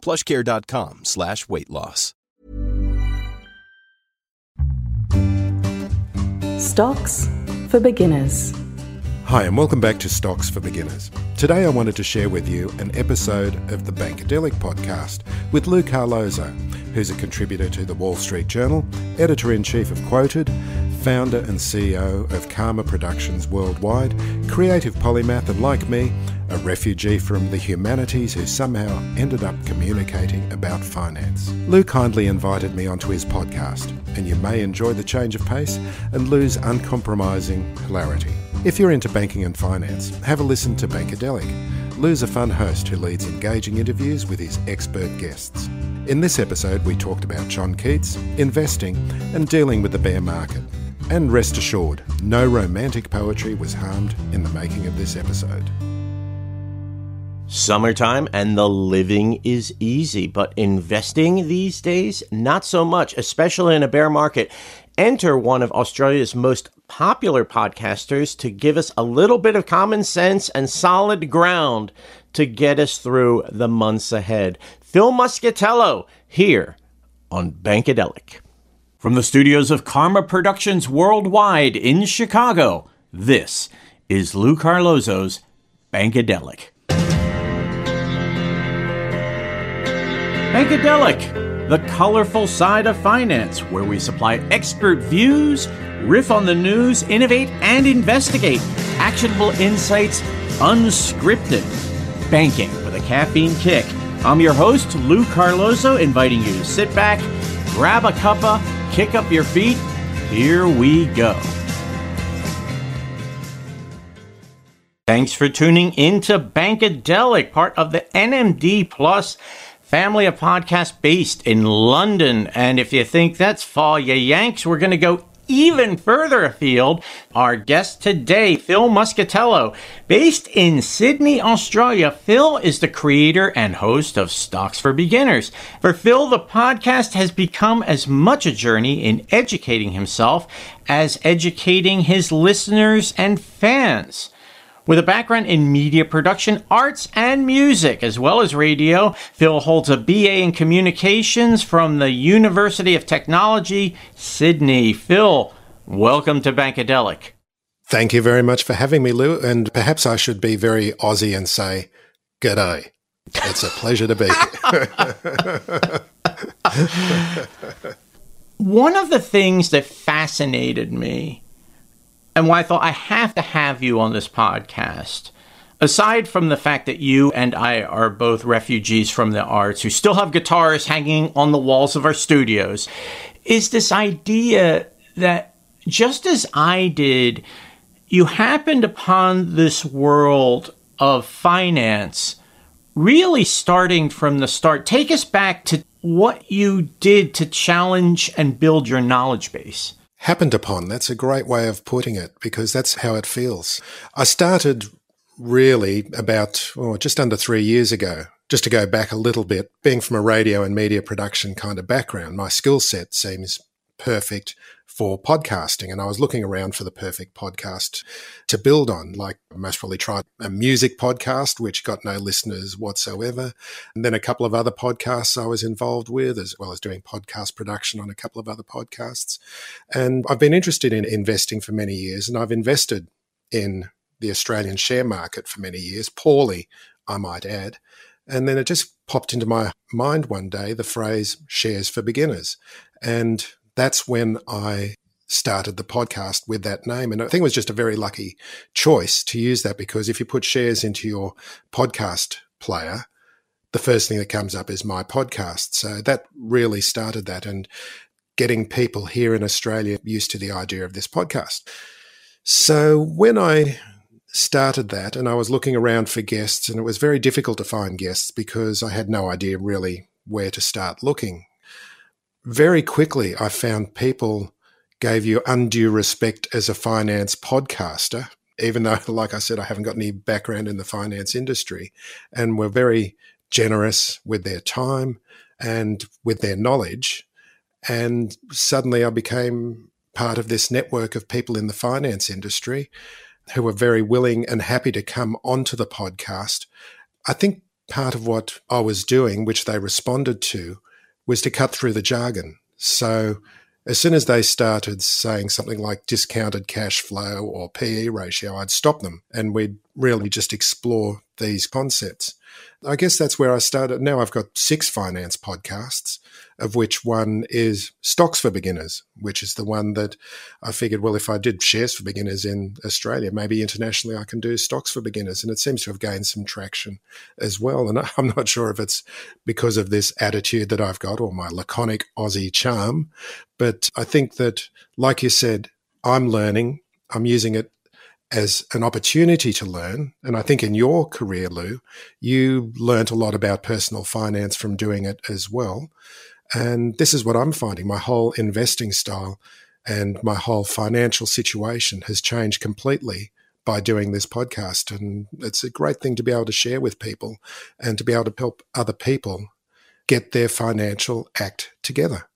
plushcare.com slash weight loss. Stocks for beginners. Hi, and welcome back to Stocks for Beginners. Today I wanted to share with you an episode of the Bankadelic podcast with Lou Carlozo, who's a contributor to the Wall Street Journal, editor in chief of Quoted, founder and CEO of Karma Productions Worldwide, creative polymath, and like me, a refugee from the humanities who somehow ended up communicating about finance. Lou kindly invited me onto his podcast, and you may enjoy the change of pace and Lou's uncompromising hilarity. If you're into banking and finance, have a listen to Bankadelic. Lou's a fun host who leads engaging interviews with his expert guests. In this episode, we talked about John Keats, investing, and dealing with the bear market. And rest assured, no romantic poetry was harmed in the making of this episode. Summertime and the living is easy, but investing these days, not so much, especially in a bear market. Enter one of Australia's most popular podcasters to give us a little bit of common sense and solid ground to get us through the months ahead. Phil Muscatello here on Bankadelic. From the studios of Karma Productions Worldwide in Chicago, this is Lou Carlozo's Bankadelic. Bankadelic, the colorful side of finance, where we supply expert views, riff on the news, innovate, and investigate actionable insights unscripted. Banking with a caffeine kick. I'm your host, Lou Carlozo, inviting you to sit back, grab a cuppa, kick up your feet. Here we go. Thanks for tuning in to Bankadelic, part of the NMD Plus family of podcast based in London. And if you think that's fall ya yanks, we're going to go even further afield. Our guest today, Phil Muscatello, based in Sydney, Australia. Phil is the creator and host of Stocks for Beginners. For Phil, the podcast has become as much a journey in educating himself as educating his listeners and fans. With a background in media production, arts, and music, as well as radio, Phil holds a BA in communications from the University of Technology, Sydney. Phil, welcome to Bankadelic. Thank you very much for having me, Lou. And perhaps I should be very Aussie and say, G'day. It's a pleasure to be here. One of the things that fascinated me and why I thought I have to have you on this podcast. Aside from the fact that you and I are both refugees from the arts who still have guitars hanging on the walls of our studios, is this idea that just as I did, you happened upon this world of finance really starting from the start. Take us back to what you did to challenge and build your knowledge base happened upon. That's a great way of putting it because that's how it feels. I started really about oh, just under three years ago. Just to go back a little bit, being from a radio and media production kind of background, my skill set seems perfect for podcasting. And I was looking around for the perfect podcast to build on. Like, I most probably tried a music podcast, which got no listeners whatsoever. And then a couple of other podcasts I was involved with, as well as doing podcast production on a couple of other podcasts. And I've been interested in investing for many years, and I've invested in the Australian share market for many years, poorly, I might add. And then it just popped into my mind one day the phrase shares for beginners. And that's when I started the podcast with that name. And I think it was just a very lucky choice to use that because if you put shares into your podcast player, the first thing that comes up is my podcast. So that really started that and getting people here in Australia used to the idea of this podcast. So when I started that and I was looking around for guests, and it was very difficult to find guests because I had no idea really where to start looking very quickly I found people gave you undue respect as a finance podcaster, even though, like I said, I haven't got any background in the finance industry, and were very generous with their time and with their knowledge. And suddenly I became part of this network of people in the finance industry who were very willing and happy to come onto the podcast. I think part of what I was doing, which they responded to, was to cut through the jargon. So as soon as they started saying something like discounted cash flow or PE ratio, I'd stop them and we'd really just explore these concepts. I guess that's where I started. Now I've got six finance podcasts, of which one is Stocks for Beginners, which is the one that I figured, well, if I did shares for beginners in Australia, maybe internationally I can do stocks for beginners. And it seems to have gained some traction as well. And I'm not sure if it's because of this attitude that I've got or my laconic Aussie charm, but I think that, like you said, I'm learning. I'm using it as an opportunity to learn. And I think in your career, Lou, you learned a lot about personal finance from doing it as well. And this is what I'm finding my whole investing style and my whole financial situation has changed completely by doing this podcast. And it's a great thing to be able to share with people and to be able to help other people get their financial act together.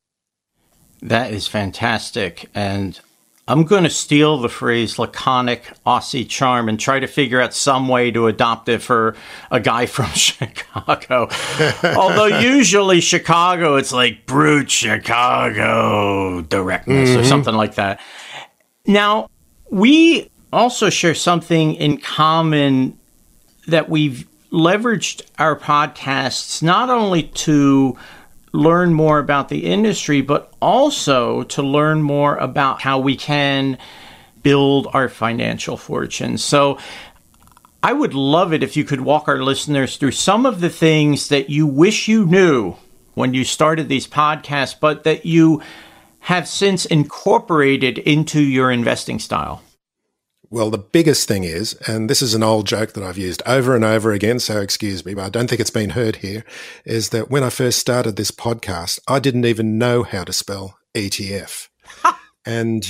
That is fantastic. And I'm going to steal the phrase laconic Aussie charm and try to figure out some way to adopt it for a guy from Chicago. Although usually Chicago, it's like brute Chicago directness mm-hmm. or something like that. Now, we also share something in common that we've leveraged our podcasts not only to learn more about the industry, but also to learn more about how we can build our financial fortune. So I would love it if you could walk our listeners through some of the things that you wish you knew when you started these podcasts, but that you have since incorporated into your investing style. Well, the biggest thing is, and this is an old joke that I've used over and over again, so excuse me, but I don't think it's been heard here, is that when I first started this podcast, I didn't even know how to spell ETF. and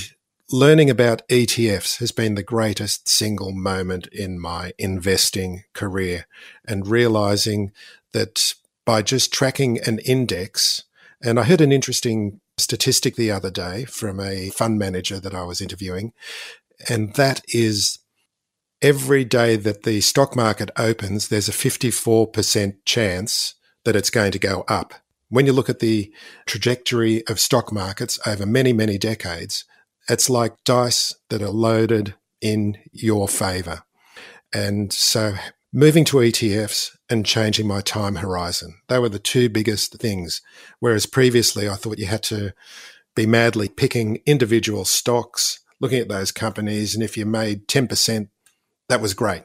learning about ETFs has been the greatest single moment in my investing career and realizing that by just tracking an index, and I heard an interesting statistic the other day from a fund manager that I was interviewing and that is every day that the stock market opens, there's a 54% chance that it's going to go up. When you look at the trajectory of stock markets over many, many decades, it's like dice that are loaded in your favor. And so moving to ETFs and changing my time horizon, they were the two biggest things. Whereas previously I thought you had to be madly picking individual stocks looking at those companies. And if you made 10%, that was great.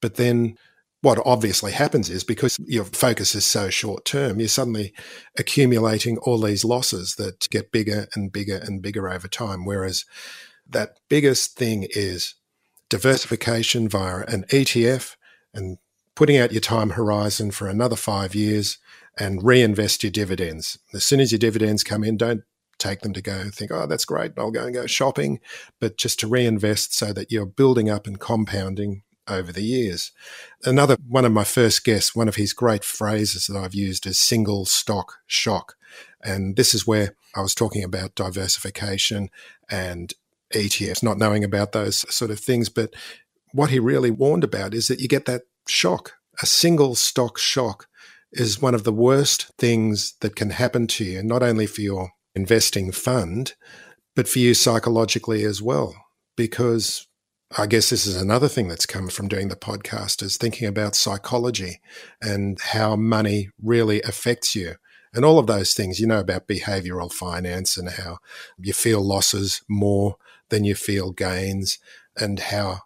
But then what obviously happens is because your focus is so short term, you're suddenly accumulating all these losses that get bigger and bigger and bigger over time. Whereas that biggest thing is diversification via an ETF and putting out your time horizon for another five years and reinvest your dividends. As soon as your dividends come in, don't take them to go think, oh, that's great. I'll go and go shopping, but just to reinvest so that you're building up and compounding over the years. Another one of my first guests, one of his great phrases that I've used is single stock shock. And this is where I was talking about diversification and ETFs, not knowing about those sort of things. But what he really warned about is that you get that shock, a single stock shock is one of the worst things that can happen to you, not only for your investing fund, but for you psychologically as well. Because I guess this is another thing that's come from doing the podcast is thinking about psychology and how money really affects you. And all of those things, you know about behavioral finance and how you feel losses more than you feel gains and how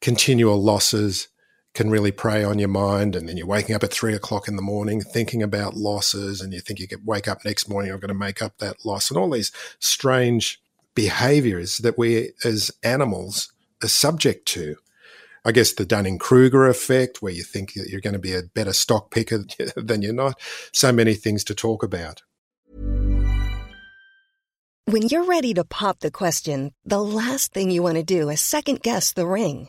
continual losses can really prey on your mind. And then you're waking up at three o'clock in the morning thinking about losses, and you think you could wake up next morning, I'm going to make up that loss, and all these strange behaviors that we as animals are subject to. I guess the Dunning Kruger effect, where you think that you're going to be a better stock picker than you're not. So many things to talk about. When you're ready to pop the question, the last thing you want to do is second guess the ring.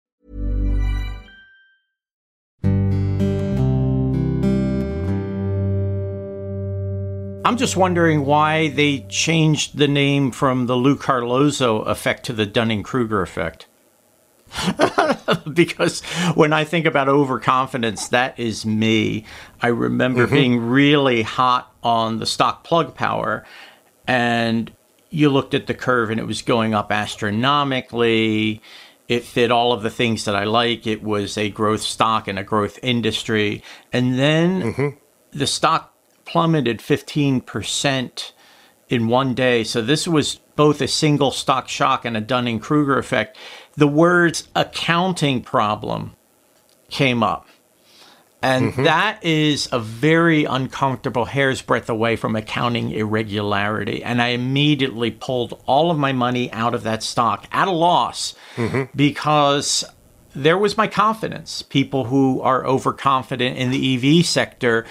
I'm just wondering why they changed the name from the Lou Carlozo effect to the Dunning Kruger effect. because when I think about overconfidence, that is me. I remember mm-hmm. being really hot on the stock plug power, and you looked at the curve and it was going up astronomically. It fit all of the things that I like. It was a growth stock and a growth industry. And then mm-hmm. the stock plummeted 15% in one day. So this was both a single stock shock and a Dunning Kruger effect the words accounting problem came up. And mm-hmm. that is a very uncomfortable hair's breadth away from accounting irregularity. And I immediately pulled all of my money out of that stock at a loss mm-hmm. because there was my confidence. People who are overconfident in the EV sector,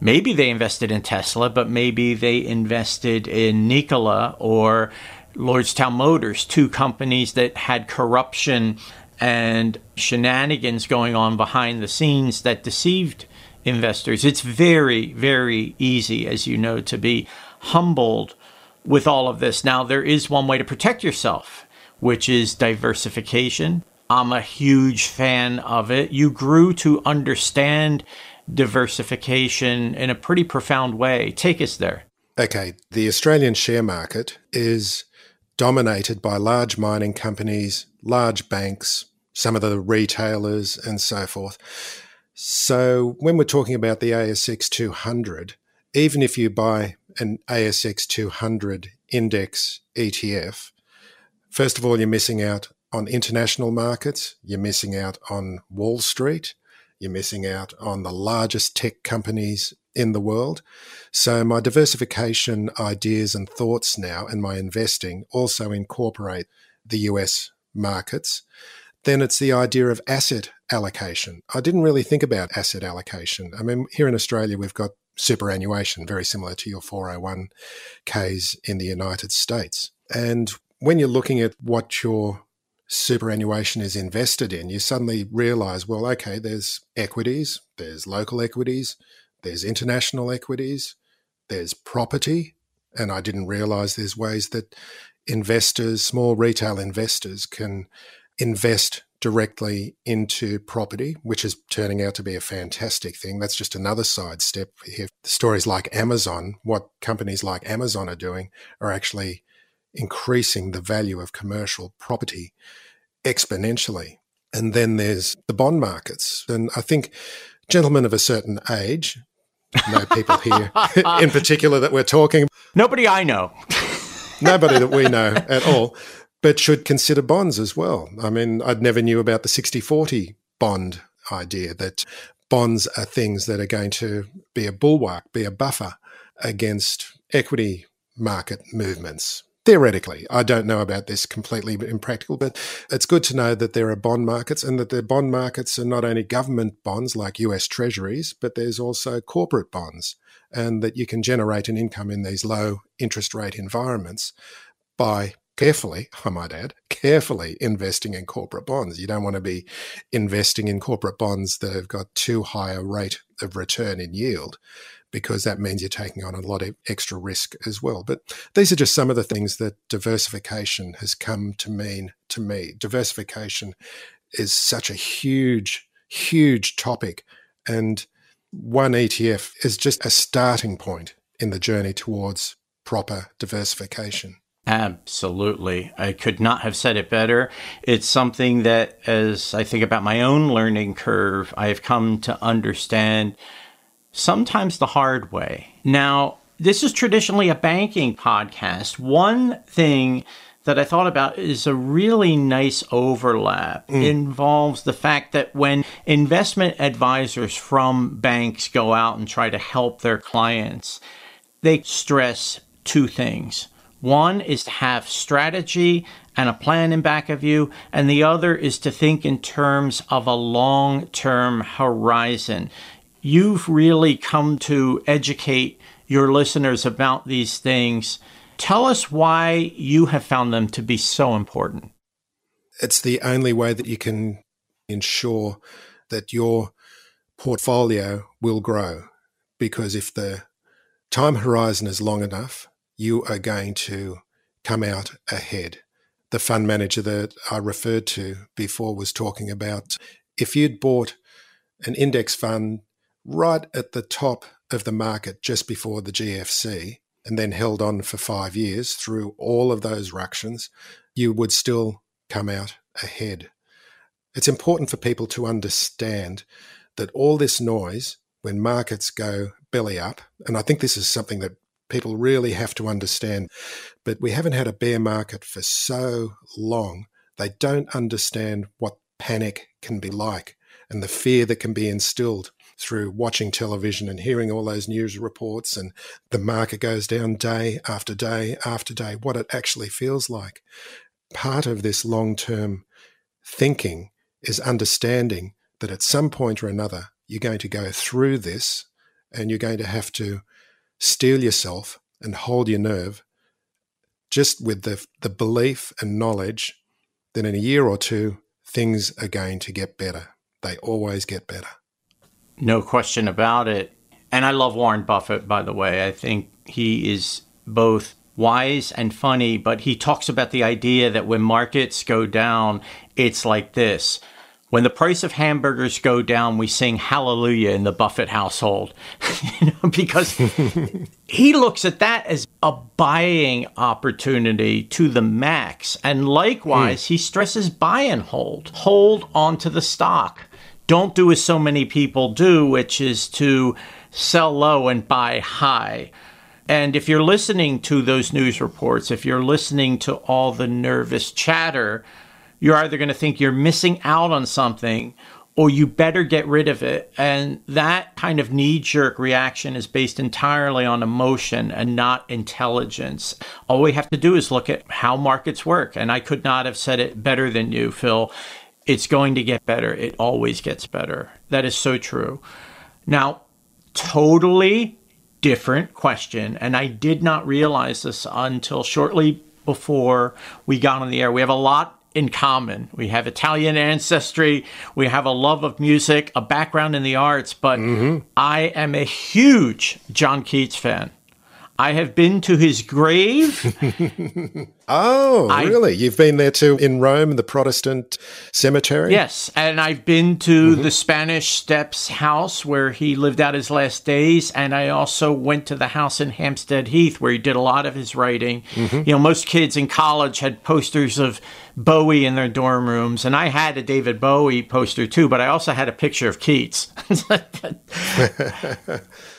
maybe they invested in Tesla, but maybe they invested in Nikola or Lordstown Motors, two companies that had corruption and shenanigans going on behind the scenes that deceived investors. It's very, very easy, as you know, to be humbled with all of this. Now, there is one way to protect yourself, which is diversification. I'm a huge fan of it. You grew to understand diversification in a pretty profound way. Take us there. Okay. The Australian share market is dominated by large mining companies, large banks, some of the retailers, and so forth. So, when we're talking about the ASX 200, even if you buy an ASX 200 index ETF, first of all, you're missing out on international markets, you're missing out on Wall Street, you're missing out on the largest tech companies in the world. So my diversification ideas and thoughts now and my investing also incorporate the US markets. Then it's the idea of asset allocation. I didn't really think about asset allocation. I mean, here in Australia, we've got superannuation, very similar to your 401ks in the United States. And when you're looking at what your superannuation is invested in, you suddenly realize, well, okay, there's equities, there's local equities, there's international equities, there's property, and I didn't realize there's ways that investors, small retail investors, can invest directly into property, which is turning out to be a fantastic thing. That's just another sidestep here. Stories like Amazon, what companies like Amazon are doing, are actually increasing the value of commercial property exponentially. And then there's the bond markets. And I think gentlemen of a certain age no people here in particular that we're talking. Nobody I know. Nobody that we know at all, but should consider bonds as well. I mean, I'd never knew about the 60 40 bond idea that bonds are things that are going to be a bulwark, be a buffer against equity market movements theoretically. I don't know about this completely impractical, but it's good to know that there are bond markets and that the bond markets are not only government bonds like US treasuries, but there's also corporate bonds, and that you can generate an income in these low interest rate environments by carefully, I might add, carefully investing in corporate bonds. You don't want to be investing in corporate bonds that have got too high a rate of return in yield because that means you're taking on a lot of extra risk as well. But these are just some of the things that diversification has come to mean to me. Diversification is such a huge, huge topic. And one ETF is just a starting point in the journey towards proper diversification. Absolutely. I could not have said it better. It's something that, as I think about my own learning curve, I have come to understand sometimes the hard way. Now, this is traditionally a banking podcast. One thing that I thought about is a really nice overlap. Mm. involves the fact that when investment advisors from banks go out and try to help their clients, they stress two things. One is to have strategy and a plan in back of you, and the other is to think in terms of a long term horizon. You've really come to educate your listeners about these things Tell us why you have found them to be so important. It's the only way that you can ensure that your portfolio will grow. Because if the time horizon is long enough, you are going to come out ahead. The fund manager that I referred to before was talking about if you'd bought an index fund right at the top of the market just before the GFC, and then held on for five years through all of those ructions, you would still come out ahead. It's important for people to understand that all this noise, when markets go belly up, and I think this is something that people really have to understand, but we haven't had a bear market for so long, they don't understand what panic can be like and the fear that can be instilled through watching television and hearing all those news reports and the market goes down day after day after day, what it actually feels like. Part of this long term thinking is understanding that at some point or another, you're going to go through this and you're going to have to steel yourself and hold your nerve just with the, the belief and knowledge that in a year or two, things are going to get better. They always get better. No question about it. And I love Warren Buffett, by the way. I think he is both wise and funny, but he talks about the idea that when markets go down, it's like this. When the price of hamburgers go down, we sing hallelujah in the Buffett household. you know, because he looks at that as a buying opportunity to the max. And likewise, mm. he stresses buy and hold. Hold onto the stock don't do as so many people do, which is to sell low and buy high. And if you're listening to those news reports, if you're listening to all the nervous chatter, you're either going to think you're missing out on something or you better get rid of it. And that kind of knee jerk reaction is based entirely on emotion and not intelligence. All we have to do is look at how markets work. And I could not have said it better than you, Phil it's going to get better. It always gets better. That is so true. Now, totally different question. And I did not realize this until shortly before we got on the air. We have a lot in common. We have Italian ancestry, we have a love of music, a background in the arts, but mm-hmm. I am a huge John Keats fan. I have been to his grave. oh, I, really? You've been there too in Rome, the Protestant cemetery? Yes. And I've been to mm-hmm. the Spanish Steps house where he lived out his last days. And I also went to the house in Hampstead Heath where he did a lot of his writing. Mm-hmm. You know, most kids in college had posters of Bowie in their dorm rooms. And I had a David Bowie poster too, but I also had a picture of Keats.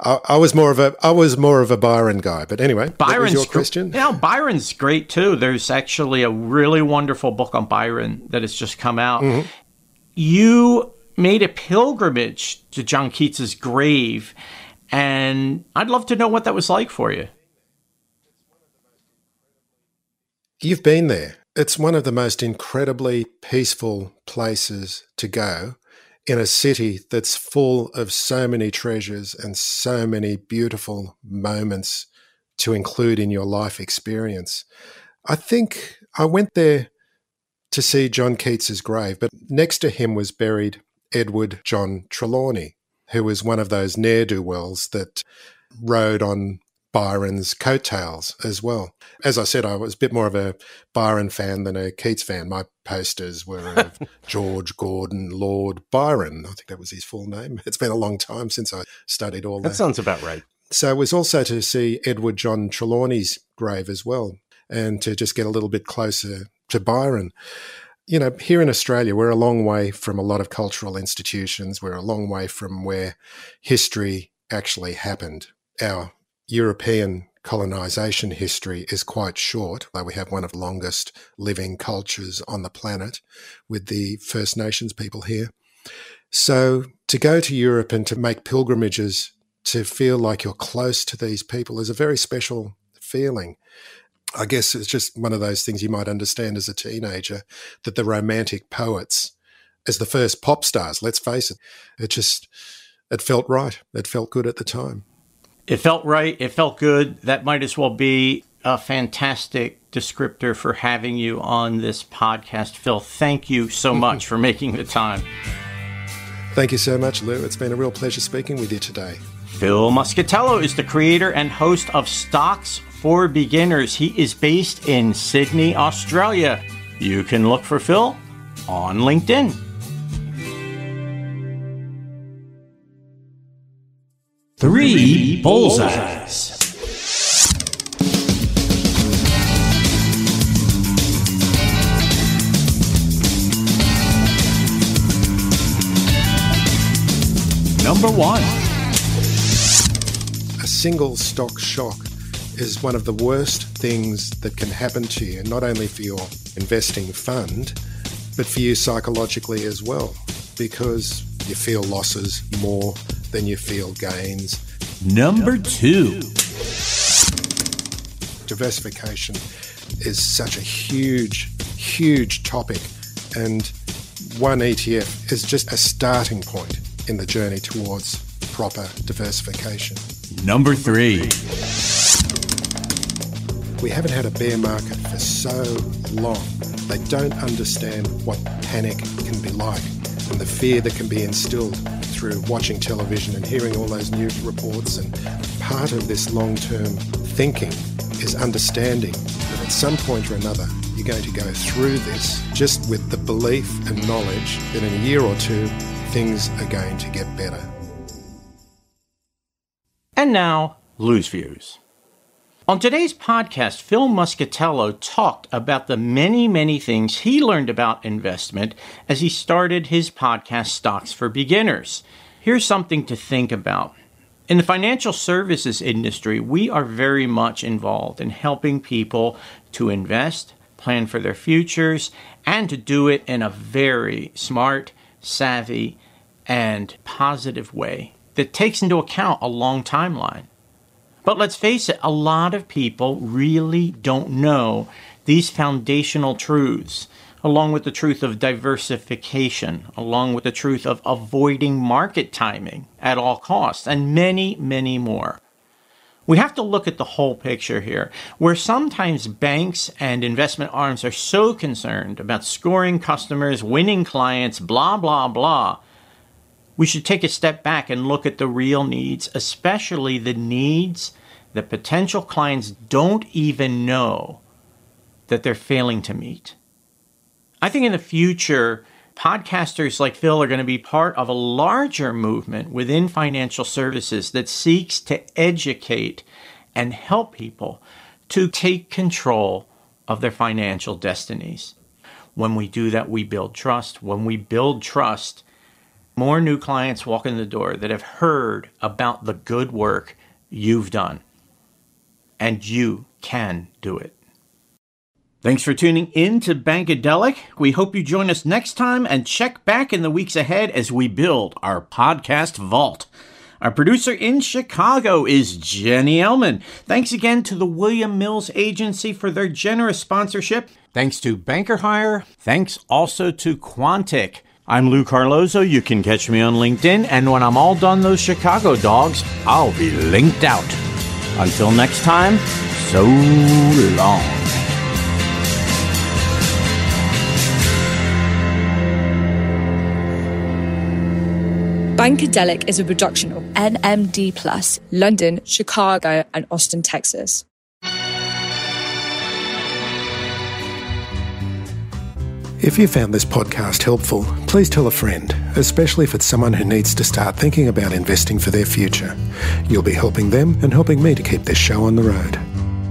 I, I, was more of a I was more of a Byron guy, but anyway, Byron's your question. Yeah, Byron's great too. There's actually a really wonderful book on Byron that has just come out. Mm-hmm. You made a pilgrimage to John Keats's grave, and I'd love to know what that was like for you. You've been there. It's one of the most incredibly peaceful places to go in a city that's full of so many treasures and so many beautiful moments to include in your life experience. I think I went there to see John Keats's grave, but next to him was buried Edward John Trelawny, who was one of those ne'er do wells that rode on Byron's coattails as well. As I said, I was a bit more of a Byron fan than a Keats fan. My posters were of George Gordon Lord Byron. I think that was his full name. It's been a long time since I studied all that. That sounds about right. So it was also to see Edward John Trelawny's grave as well and to just get a little bit closer to Byron. You know, here in Australia, we're a long way from a lot of cultural institutions. We're a long way from where history actually happened. Our European colonization history is quite short, though we have one of the longest living cultures on the planet with the First Nations people here. So to go to Europe and to make pilgrimages to feel like you're close to these people is a very special feeling. I guess it's just one of those things you might understand as a teenager that the romantic poets, as the first pop stars, let's face it, it just, it felt right. It felt good at the time. It felt right. It felt good. That might as well be a fantastic descriptor for having you on this podcast. Phil, thank you so much for making the time. Thank you so much, Lou. It's been a real pleasure speaking with you today. Phil Muscatello is the creator and host of Stocks for Beginners. He is based in Sydney, Australia. You can look for Phil on LinkedIn. Three bullseyes. Number one. A single stock shock is one of the worst things that can happen to you, not only for your investing fund, but for you psychologically as well, because you feel losses more than you feel gains. Number two. Diversification is such a huge, huge topic, and one ETF is just a starting point in the journey towards proper diversification. Number three. We haven't had a bear market for so long. They don't understand what panic can be like and the fear that can be instilled through watching television and hearing all those news reports. And part of this long term thinking is understanding that at some point or another, you're going to go through this just with the belief and knowledge that in a year or two, things are going to get better. And now, Lou's Views. On today's podcast, Phil Muscatello talked about the many, many things he learned about investment as he started his podcast, Stocks for Beginners. Here's something to think about. In the financial services industry, we are very much involved in helping people to invest, plan for their futures, and to do it in a very smart, savvy, and positive way that takes into account a long timeline. But let's face it, a lot of people really don't know these foundational truths, along with the truth of diversification, along with the truth of avoiding market timing at all costs, and many, many more. We have to look at the whole picture here, where sometimes banks and investment arms are so concerned about scoring customers, winning clients, blah, blah, blah. We should take a step back and look at the real needs, especially the needs that potential clients don't even know that they're failing to meet. I think in the future, podcasters like Phil are going to be part of a larger movement within financial services that seeks to educate and help people to take control of their financial destinies. When we do that, we build trust. When we build trust, more new clients walk in the door that have heard about the good work you've done and you can do it. Thanks for tuning in to Bankadelic. We hope you join us next time and check back in the weeks ahead as we build our podcast vault. Our producer in Chicago is Jenny Ellman. Thanks again to the William Mills Agency for their generous sponsorship. Thanks to Banker Hire. Thanks also to Quantic. I'm Lou Carlozo. You can catch me on LinkedIn, and when I'm all done those Chicago dogs, I'll be linked out. Until next time, so long. Bankadelic is a production of NMD Plus, London, Chicago, and Austin, Texas. If you found this podcast helpful, please tell a friend, especially if it's someone who needs to start thinking about investing for their future. You'll be helping them and helping me to keep this show on the road.